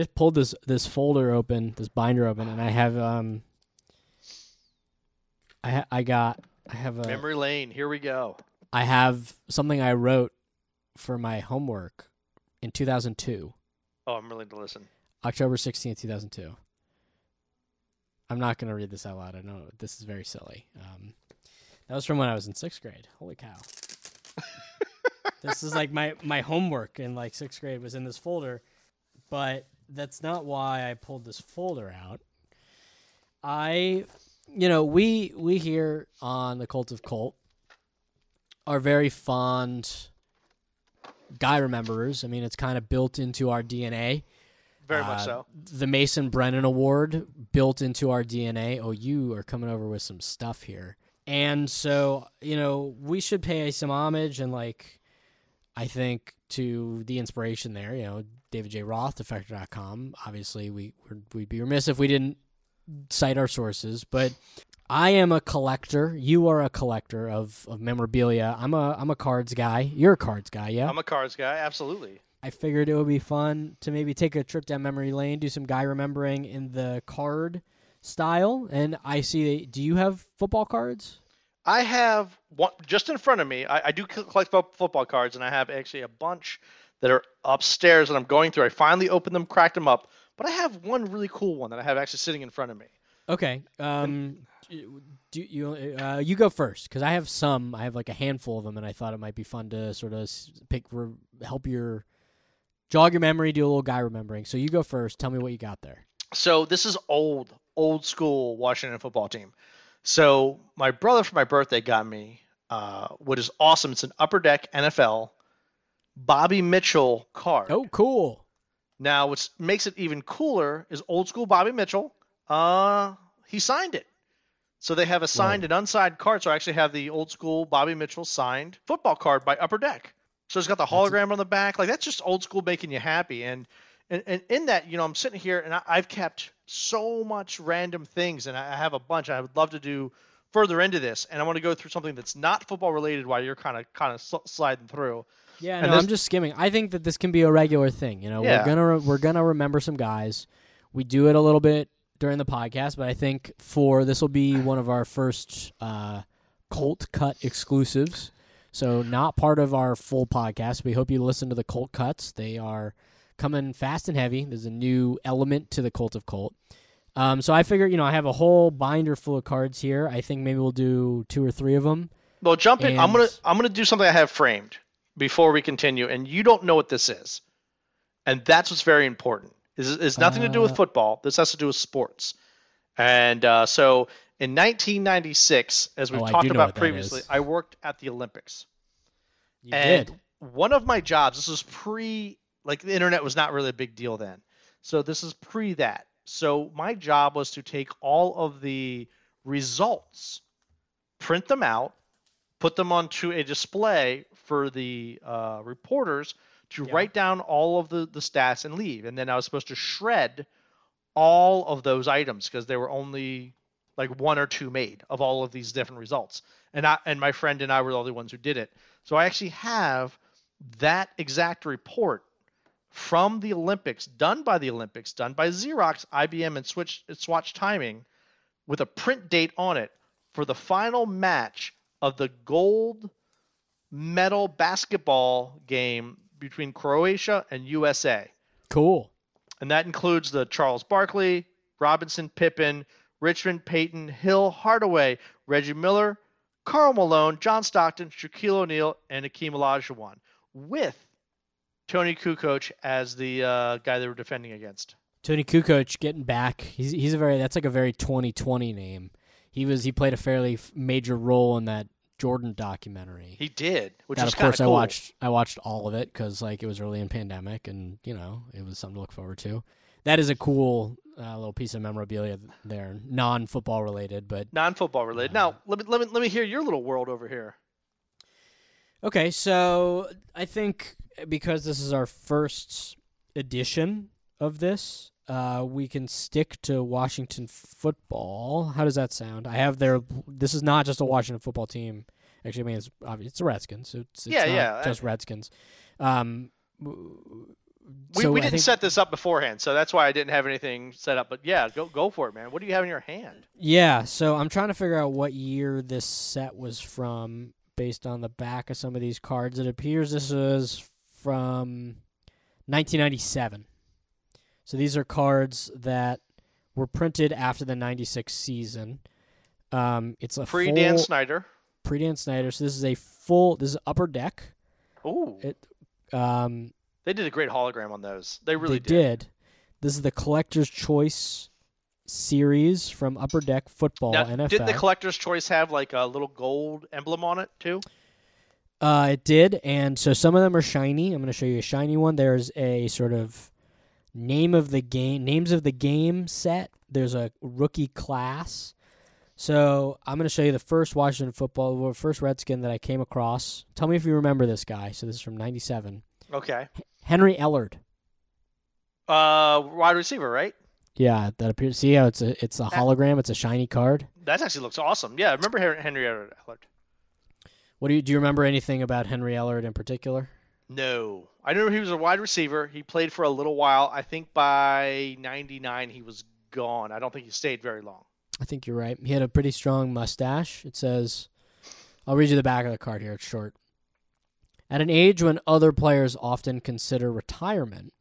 just pulled this this folder open, this binder open, and I have um. I ha- I got I have a Memory lane. Here we go. I have something I wrote for my homework in 2002, Oh, I'm willing to listen. October 16th, 2002. I'm not going to read this out loud. I know this is very silly. Um, that was from when I was in sixth grade. Holy cow. this is like my, my homework in like sixth grade was in this folder, but that's not why I pulled this folder out. I, you know, we we here on the Cult of Colt are very fond guy rememberers. I mean, it's kind of built into our DNA. Very much Uh, so. The Mason Brennan Award built into our DNA. Oh, you are coming over with some stuff here. And so, you know, we should pay some homage and, like, I think to the inspiration there, you know, David J. Roth, Defector.com. Obviously, we, we'd be remiss if we didn't cite our sources, but I am a collector. You are a collector of, of memorabilia. I'm a I'm a cards guy. You're a cards guy, yeah. I'm a cards guy. Absolutely. I figured it would be fun to maybe take a trip down memory lane, do some guy remembering in the card style. And I see. Do you have football cards? I have one just in front of me. I, I do collect football cards, and I have actually a bunch that are upstairs that I'm going through. I finally opened them, cracked them up, but I have one really cool one that I have actually sitting in front of me. Okay. Um, do you uh, you go first? Because I have some. I have like a handful of them, and I thought it might be fun to sort of pick re- help your jog your memory, do a little guy remembering. So you go first. Tell me what you got there. So this is old, old school Washington football team. So my brother for my birthday got me uh, what is awesome. It's an Upper Deck NFL Bobby Mitchell card. Oh, cool. Now, what makes it even cooler is old school Bobby Mitchell. Uh, he signed it. So they have a signed Whoa. and unsigned card. So I actually have the old school Bobby Mitchell signed football card by Upper Deck. So it's got the hologram on the back. Like that's just old school making you happy. And and, and in that, you know, I'm sitting here and I, I've kept so much random things, and I I have a bunch. I would love to do further into this, and I want to go through something that's not football related while you're kind of kind of sl- sliding through. Yeah, And no, I'm just skimming. I think that this can be a regular thing. You know, Yeah. we're gonna re- we're gonna remember some guys. We do it a little bit during the podcast, but I think for this will be one of our first uh, Colt Cut exclusives. So not part of our full podcast. We hope you listen to the Colt Cuts. They are coming fast and heavy. There's a new element to the Cult of Colt. Um, so I figure, you know, I have a whole binder full of cards here. I think maybe we'll do two or three of them. Well, jump in. I'm gonna I'm gonna do something I have framed before we continue, and you don't know what this is, and that's what's very important. Is it's nothing to do with Uh, football. This has to do with sports, and uh, so in 1996, as we've Oh, talked about previously. I worked at the Olympics, You and did. one of my jobs. This was pre like the internet was not really a big deal then, so this is pre that. So my job was to take all of the results, print them out, put them onto a display for the uh, reporters to Yeah. write down all of the, the stats and leave. And then I was supposed to shred all of those items because there were only like one or two made of all of these different results. And I and my friend and I were the only ones who did it. So I actually have that exact report from the Olympics, done by the Olympics, done by Xerox, IBM, and Switch Swatch Timing, with a print date on it for the final match of the gold medal basketball game between Croatia and USA. Cool. And that includes the Charles Barkley, Robinson, Pippen, Richmond, Payton, Hill, Hardaway, Reggie Miller, Karl Malone, John Stockton, Shaquille O'Neal, and Akeem Olajuwon, with Toni Kukoc as the uh, guy they were defending against. Toni Kukoc getting back. He's he's a very that's like a very 2020 name. He was he played a fairly major role in that Jordan documentary. He did, which that of course cool. I watched I watched all of it because like it was early in pandemic and you know it was something to look forward to. That is a cool uh, little piece of memorabilia there, non football related, but Non-football related. Now, let me let me let me hear your little world over here. Okay, so I think because this is our first edition of this, uh, we can stick to Washington football. How does that sound? I have their. This is not just a Washington football team. Actually, I mean it's obvious. It's the Redskins. It's, it's Yeah, yeah, just Redskins. Um, We, so we didn't think- set this up beforehand, so that's why I didn't have anything set up. But yeah, go go for it, man. What do you have in your hand? Yeah, so I'm trying to figure out what year this set was from based on the back of some of these cards. It appears this is from 1997. So these are cards that were printed after the 96 season. Um, it's a Pre Dan Snyder. pre Dan Snyder. So this is a full. This is upper deck. Ooh, It, um, they did a great hologram on those. They really they did. This is the collector's choice series from Upper Deck Football Now, NFL. did the collector's choice have like a little gold emblem on it too? Uh, it did, and so some of them are shiny. I'm going to show you a shiny one. There's a sort of name of the game, names of the game set. There's a rookie class. So I'm going to show you the first Washington football, first Redskin that I came across. Tell me if you remember this guy. So this is from '97. Okay. Henry Ellard. Uh, wide receiver, right? Yeah, that appears. See how it's a it's a hologram. It's a shiny card. That actually looks awesome. Yeah, I remember Hen- Henry Ellard. What do you do? You remember anything about Henry Ellard in particular? No, I remember he was a wide receiver. He played for a little while. I think by '99 he was gone. I don't think he stayed very long. I think you're right. He had a pretty strong mustache. It says, I'll read you the back of the card here. It's short. At an age when other players often consider retirement,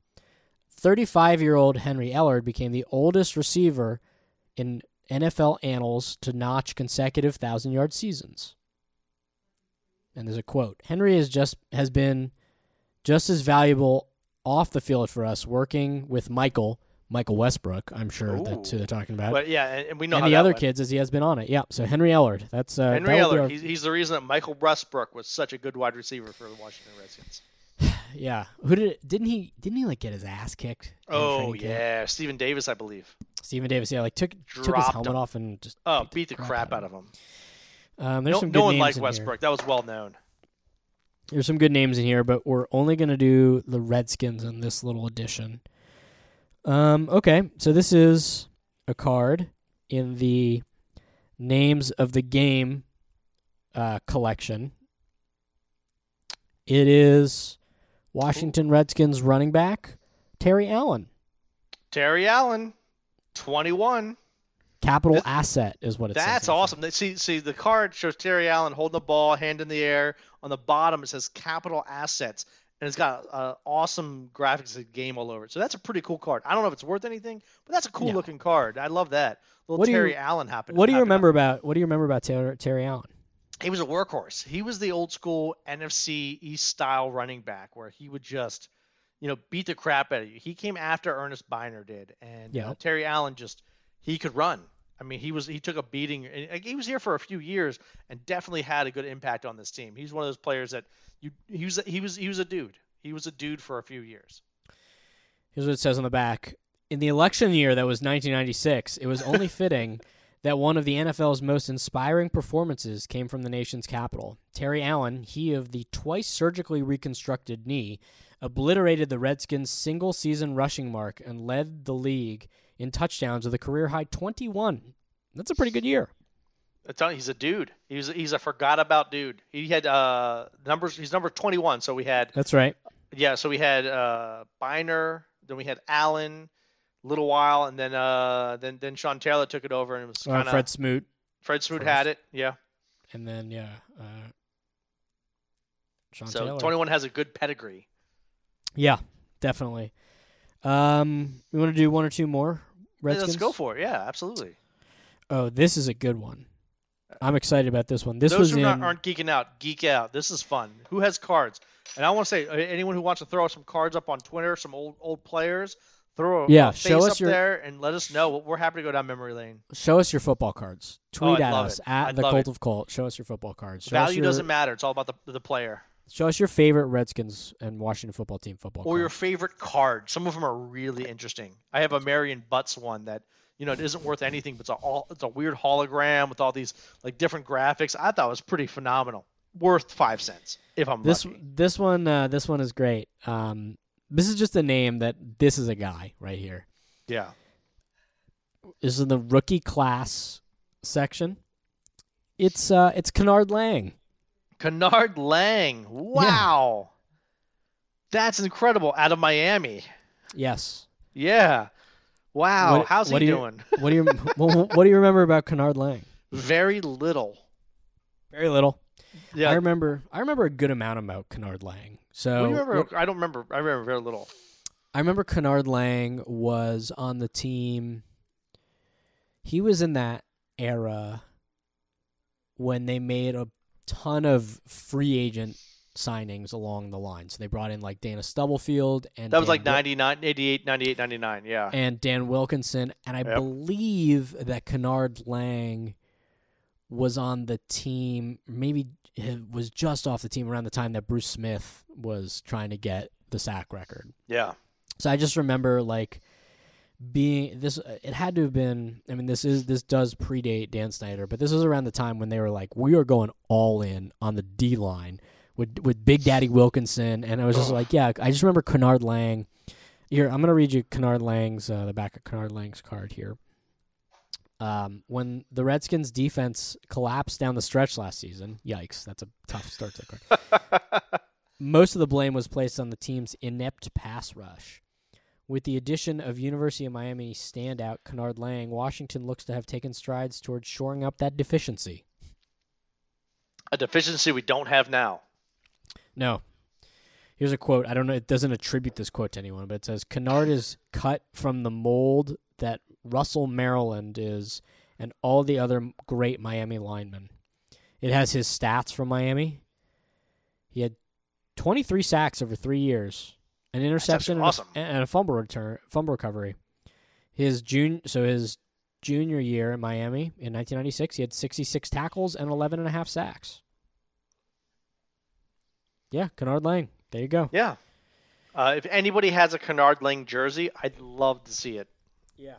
35 year old Henry Ellard became the oldest receiver in NFL annals to notch consecutive thousand yard seasons. And there's a quote Henry is just has been just as valuable off the field for us working with Michael, Michael Westbrook, I'm sure that's who they're talking about But yeah, and, we know and the other went. kids as he has been on it. Yeah. So Henry Ellard. That's uh, Henry that will be Ellard. our- He's, he's the reason that Michael Westbrook was such a good wide receiver for the Washington Redskins. Yeah. Who did it? Didn't he? Didn't he like get his ass kicked? Oh training camp? yeah, Stephen Davis, I believe. Stephen Davis. Yeah. Like took took his helmet him. off and just Oh, beat the crap out of him. Um, there's No, some no good one names liked Westbrook. That was well known. Here. There's some good names in here, but we're only gonna do the Redskins in this little edition. Um. Okay. So this is a card in the names of the game uh, collection. It is Washington Redskins running back Terry Allen. Terry Allen, 21. Capital This- asset is what it says. That's awesome. They- See, see, the card shows Terry Allen holding the ball, hand in the air. On the bottom, it says capital assets, and it's got uh, awesome graphics of game all over it. So that's a pretty cool card. I don't know if it's worth anything, but that's a cool Yeah. looking card. I love that. Little What do you- Terry Allen happened. What do you remember about What do you remember about Terry, Terry Allen? He was a workhorse. He was the old school NFC East style running back where he would just, you know, beat the crap out of you. He came after Ernest Byner did, and Yeah. uh, Terry Allen just he could run. I mean, he was he took a beating. and, He was here for a few years and definitely had a good impact on this team. He's one of those players that you he was he was he was a dude. He was a dude for a few years. Here's what it says on the back. In the election year that was 1996, it was only fitting that one of the NFL's most inspiring performances came from the nation's capital. Terry Allen, he of the twice surgically reconstructed knee, obliterated the Redskins' single season rushing mark and led the league in touchdowns with a career high 21. That's a pretty good year. He's a dude. He's he's a forgot about dude. He had uh numbers. He's number 21. So we had That's right. Yeah, so we had uh Byner, then we had Allen, little while, and then uh then then Sean Taylor took it over and it was Uh, kind of Fred Smoot, Fred Smoot first. had it. Yeah. and then yeah, uh, Sean so Taylor. 21 has a good pedigree. Yeah, definitely. Um, we want to do one or two more Yeah, let's go for it. Yeah, absolutely. Oh, this is a good one. I'm excited about this one. This Those was who in. not, aren't geeking out, geek out. This is fun. Who has cards? And I want to say, uh, anyone who wants to throw some cards up on Twitter, some old old players, throw a, Yeah, show us up your- there and let us know. We're happy to go down memory lane. show us your football cards. Tweet I'd at us it. at I'd the Cult it. of Cult. Show us your football cards. Show Value your, doesn't matter. It's all about the the player. Show us your favorite Redskins and Washington football team football. or your favorite card. Some of them are really interesting. I have a Marion Butts one that you know it isn't worth anything, but it's a all, it's a weird hologram with all these like different graphics. I thought it was pretty phenomenal. Worth five cents if I'm This lucky. this one uh, this one is great. Um, this is just a name that this is a guy right here. Yeah. This is in the rookie class section. It's uh it's Kenard Lang. Kenard Lang. Wow. That's incredible. Out of Miami. Yes. Yeah. Wow. What- How's what he do you- doing? What do you what, what do you remember about Kenard Lang? Very little. Very little. Yeah. I remember I remember a good amount about Kenard Lang. So you remember? what- I don't remember. I remember very little. I remember Kenard Lang was on the team. He was in that era when they made a ton of free agent signings along the line. So they brought in like Dana Stubblefield and That was Dan like Wil- 99, 88, 98, 99. Yeah. and Dan Wilkinson, and I Yep. believe that Kenard Lang was on the team. Maybe was just off the team around the time that Bruce Smith was trying to get the sack record. Yeah. So I just remember like being this. It had to have been. I mean, this is this does predate Dan Snyder, but this was around the time when they were like, we are going all in on the D line with with Big Daddy Wilkinson, and I was just Ugh. like, yeah. I just remember Kenard Lang. Here, I'm gonna read you Kenard Lang's uh, the back of Kenard Lang's card here. Um, when the Redskins defense collapsed down the stretch last season, yikes, that's a tough start to the card most of the blame was placed on the team's inept pass rush. With the addition of University of Miami standout Kenard Lang, Washington looks to have taken strides towards shoring up that deficiency. A deficiency we don't have now. No. Here's a quote. I don't know. It doesn't attribute this quote to anyone, but it says Kenard is cut from the mold that Russell Maryland is and all the other great Miami linemen. It has his stats from Miami. He had 23 sacks over three years, an interception, and a- and a fumble return, fumble recovery. His jun- so his junior year in Miami in 1996, he had 66 tackles and 11 and a half sacks. Yeah, Kenard Lang. There you go. Yeah. Uh, if anybody has a Kenard Lang jersey, I'd love to see it. Yeah.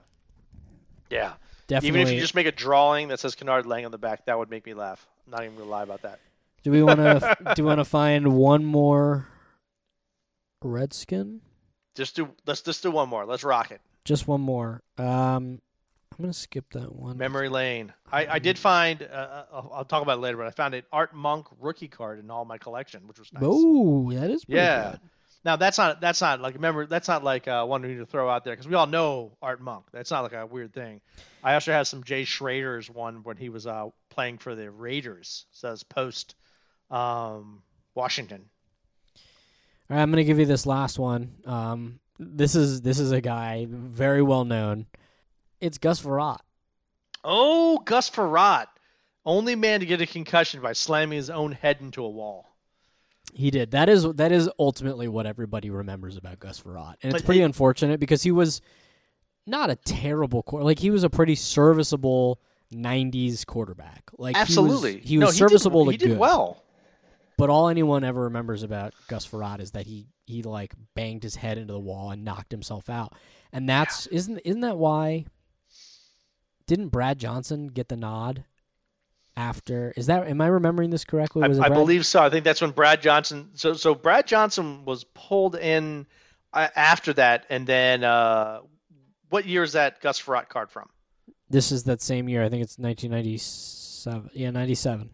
Yeah. Definitely. Even if you just make a drawing that says Kenard Lang on the back, that would make me laugh. I'm not even gonna lie about that. do we want to do we want to find one more Redskin? Just do. Let's just do one more. Let's rock it. Just one more. Um, I'm gonna skip that one. Memory lane. I, I did find. Uh, I'll, I'll talk about it later, but I found an Art Monk rookie card in all my collection, which was nice. Oh, that is pretty Yeah. good. Now that's not that's not like remember that's not like uh, one we need to throw out there because we all know Art Monk. That's not like a weird thing. I also have some Jay Schroeder's one when he was uh, playing for the Raiders. Says post um, Washington. All right, I'm gonna give you this last one. Um, this is this is a guy very well known. It's Gus Frerotte. Oh, Gus Frerotte, only man to get a concussion by slamming his own head into a wall. He did. That is that is ultimately what everybody remembers about Gus Frerotte, and it's But pretty it- unfortunate because he was not a terrible quarter. Like he was a pretty serviceable '90s quarterback. Like Absolutely, he was, he was No, serviceable He did, to he did good. well. But all anyone ever remembers about Gus Frerotte is that he he like banged his head into the wall and knocked himself out. And that's isn't isn't that why didn't Brad Johnson get the nod after is that am I remembering this correctly? I, I believe so. I think that's when Brad Johnson. So so Brad Johnson was pulled in uh, after that, and then uh, what year is that Gus Frerotte card from? this is that same year. I think it's 1997. Yeah, 97.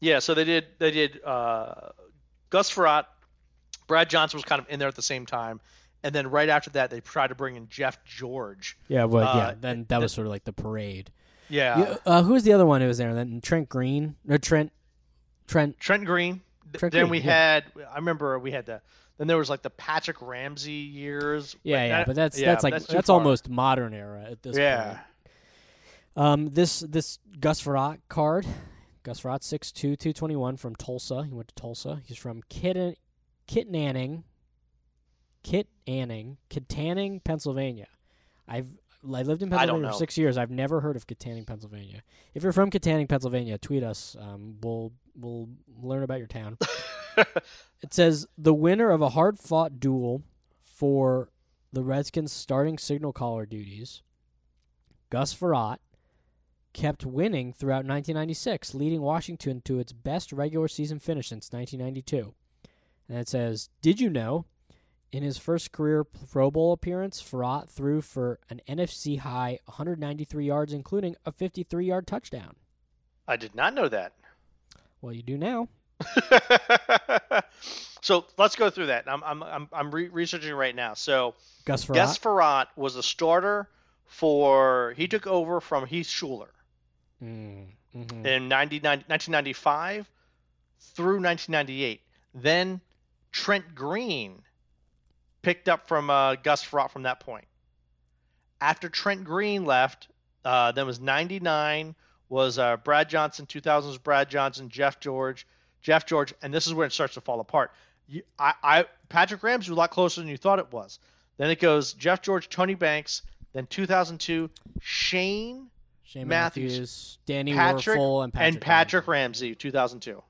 Yeah, so they did they did uh, Gus Frerotte, Brad Johnson was kind of in there at the same time, and then right after that they tried to bring in Jeff George. Yeah, well, Uh, yeah. Then that was sort of like the parade. Yeah, uh, who was the other one who was there? Then Trent Green or Trent Trent Trent Green. Trent then Green, we yeah. had I remember we had the then there was like the Patrick Ramsey years. Yeah, yeah, that- but that's yeah, that's like too that's, almost modern era at this Yeah. point. Um, this this Gus Frerotte card, Gus Frerotte, 6'2", 221 from Tulsa. He went to Tulsa. He's from Kit Kittanning, Kit Anning, Kittanning, Pennsylvania. I've I lived in Pennsylvania for six years. I've never heard of Kittanning, Pennsylvania. If you're from Kittanning, Pennsylvania, tweet us. Um, we'll we'll learn about your town. It says the winner of a hard fought duel for the Redskins starting signal caller duties, Gus Frerotte, kept winning throughout 1996, leading Washington to its best regular season finish since 1992. And it says, Did you know? In his first career Pro Bowl appearance, Frerotte threw for an NFC high 193 yards, including a 53 yard touchdown. I did not know that. Well, you do now. so let's go through that. I'm I'm I'm, I'm re- researching right now. So Gus Frerotte. Gus Frerotte was the starter for. He took over from Heath Shuler Mm, mhm. in 90, 1995 through 1998. Then Trent Green picked up from uh, Gus Frerotte from that point. After Trent Green left, uh, then was 99 was uh, Brad Johnson, 2000 was Brad Johnson, Jeff George, Jeff George, and this is where it starts to fall apart. You, I, I Patrick Ramsey was a lot closer than you thought it was. Then it goes Jeff George, Tony Banks, then 2002 Shane Shane Matthews, Matthews, Danny Patrick, Wuerffel, and Patrick. and Patrick Ramsey. Ramsey, 2002.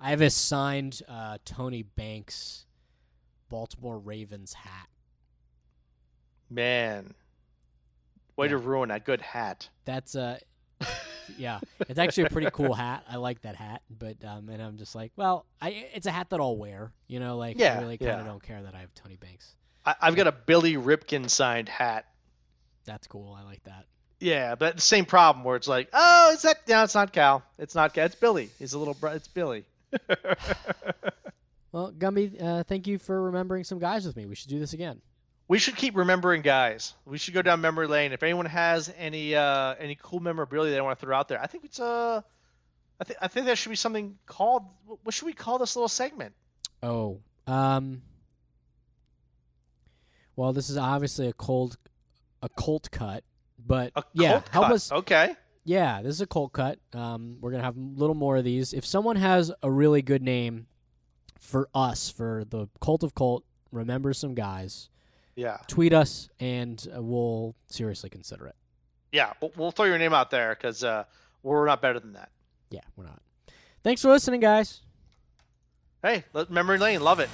I have a signed uh, Tony Banks Baltimore Ravens hat. Man, way to ruin that good hat. That's uh yeah, it's actually a pretty cool hat. I like that hat, but um, and I'm just like, well, I it's a hat that I'll wear. You know, like Yeah, I really kind of yeah. don't care that I have Tony Banks. I, I've got a Billy Ripken signed hat. That's cool. I like that. Yeah, but the same problem where it's like, oh, is that? No, it's not Cal. It's not Cal. It's Billy. He's a little. Bro- it's Billy. Well, Gumby, uh, thank you for remembering some guys with me. We should do this again. we should keep remembering guys. We should go down memory lane. If anyone has any uh, any cool memorabilia they want to throw out there, I think it's uh, I think I think that should be something called. What should we call this little segment? Oh, um, well, this is obviously a cold, a Colt cut, but A yeah, help cut. us. Okay. Yeah, this is a Colt cut. Um, we're gonna have a little more of these. If someone has a really good name for us for the Cult of Colt, remember some guys. Yeah. Tweet us, and uh, we'll seriously consider it. Yeah. We'll, we'll throw your name out there because uh, we're not better than that. Yeah, we're not. Thanks for listening, guys. Hey, memory lane. Love it.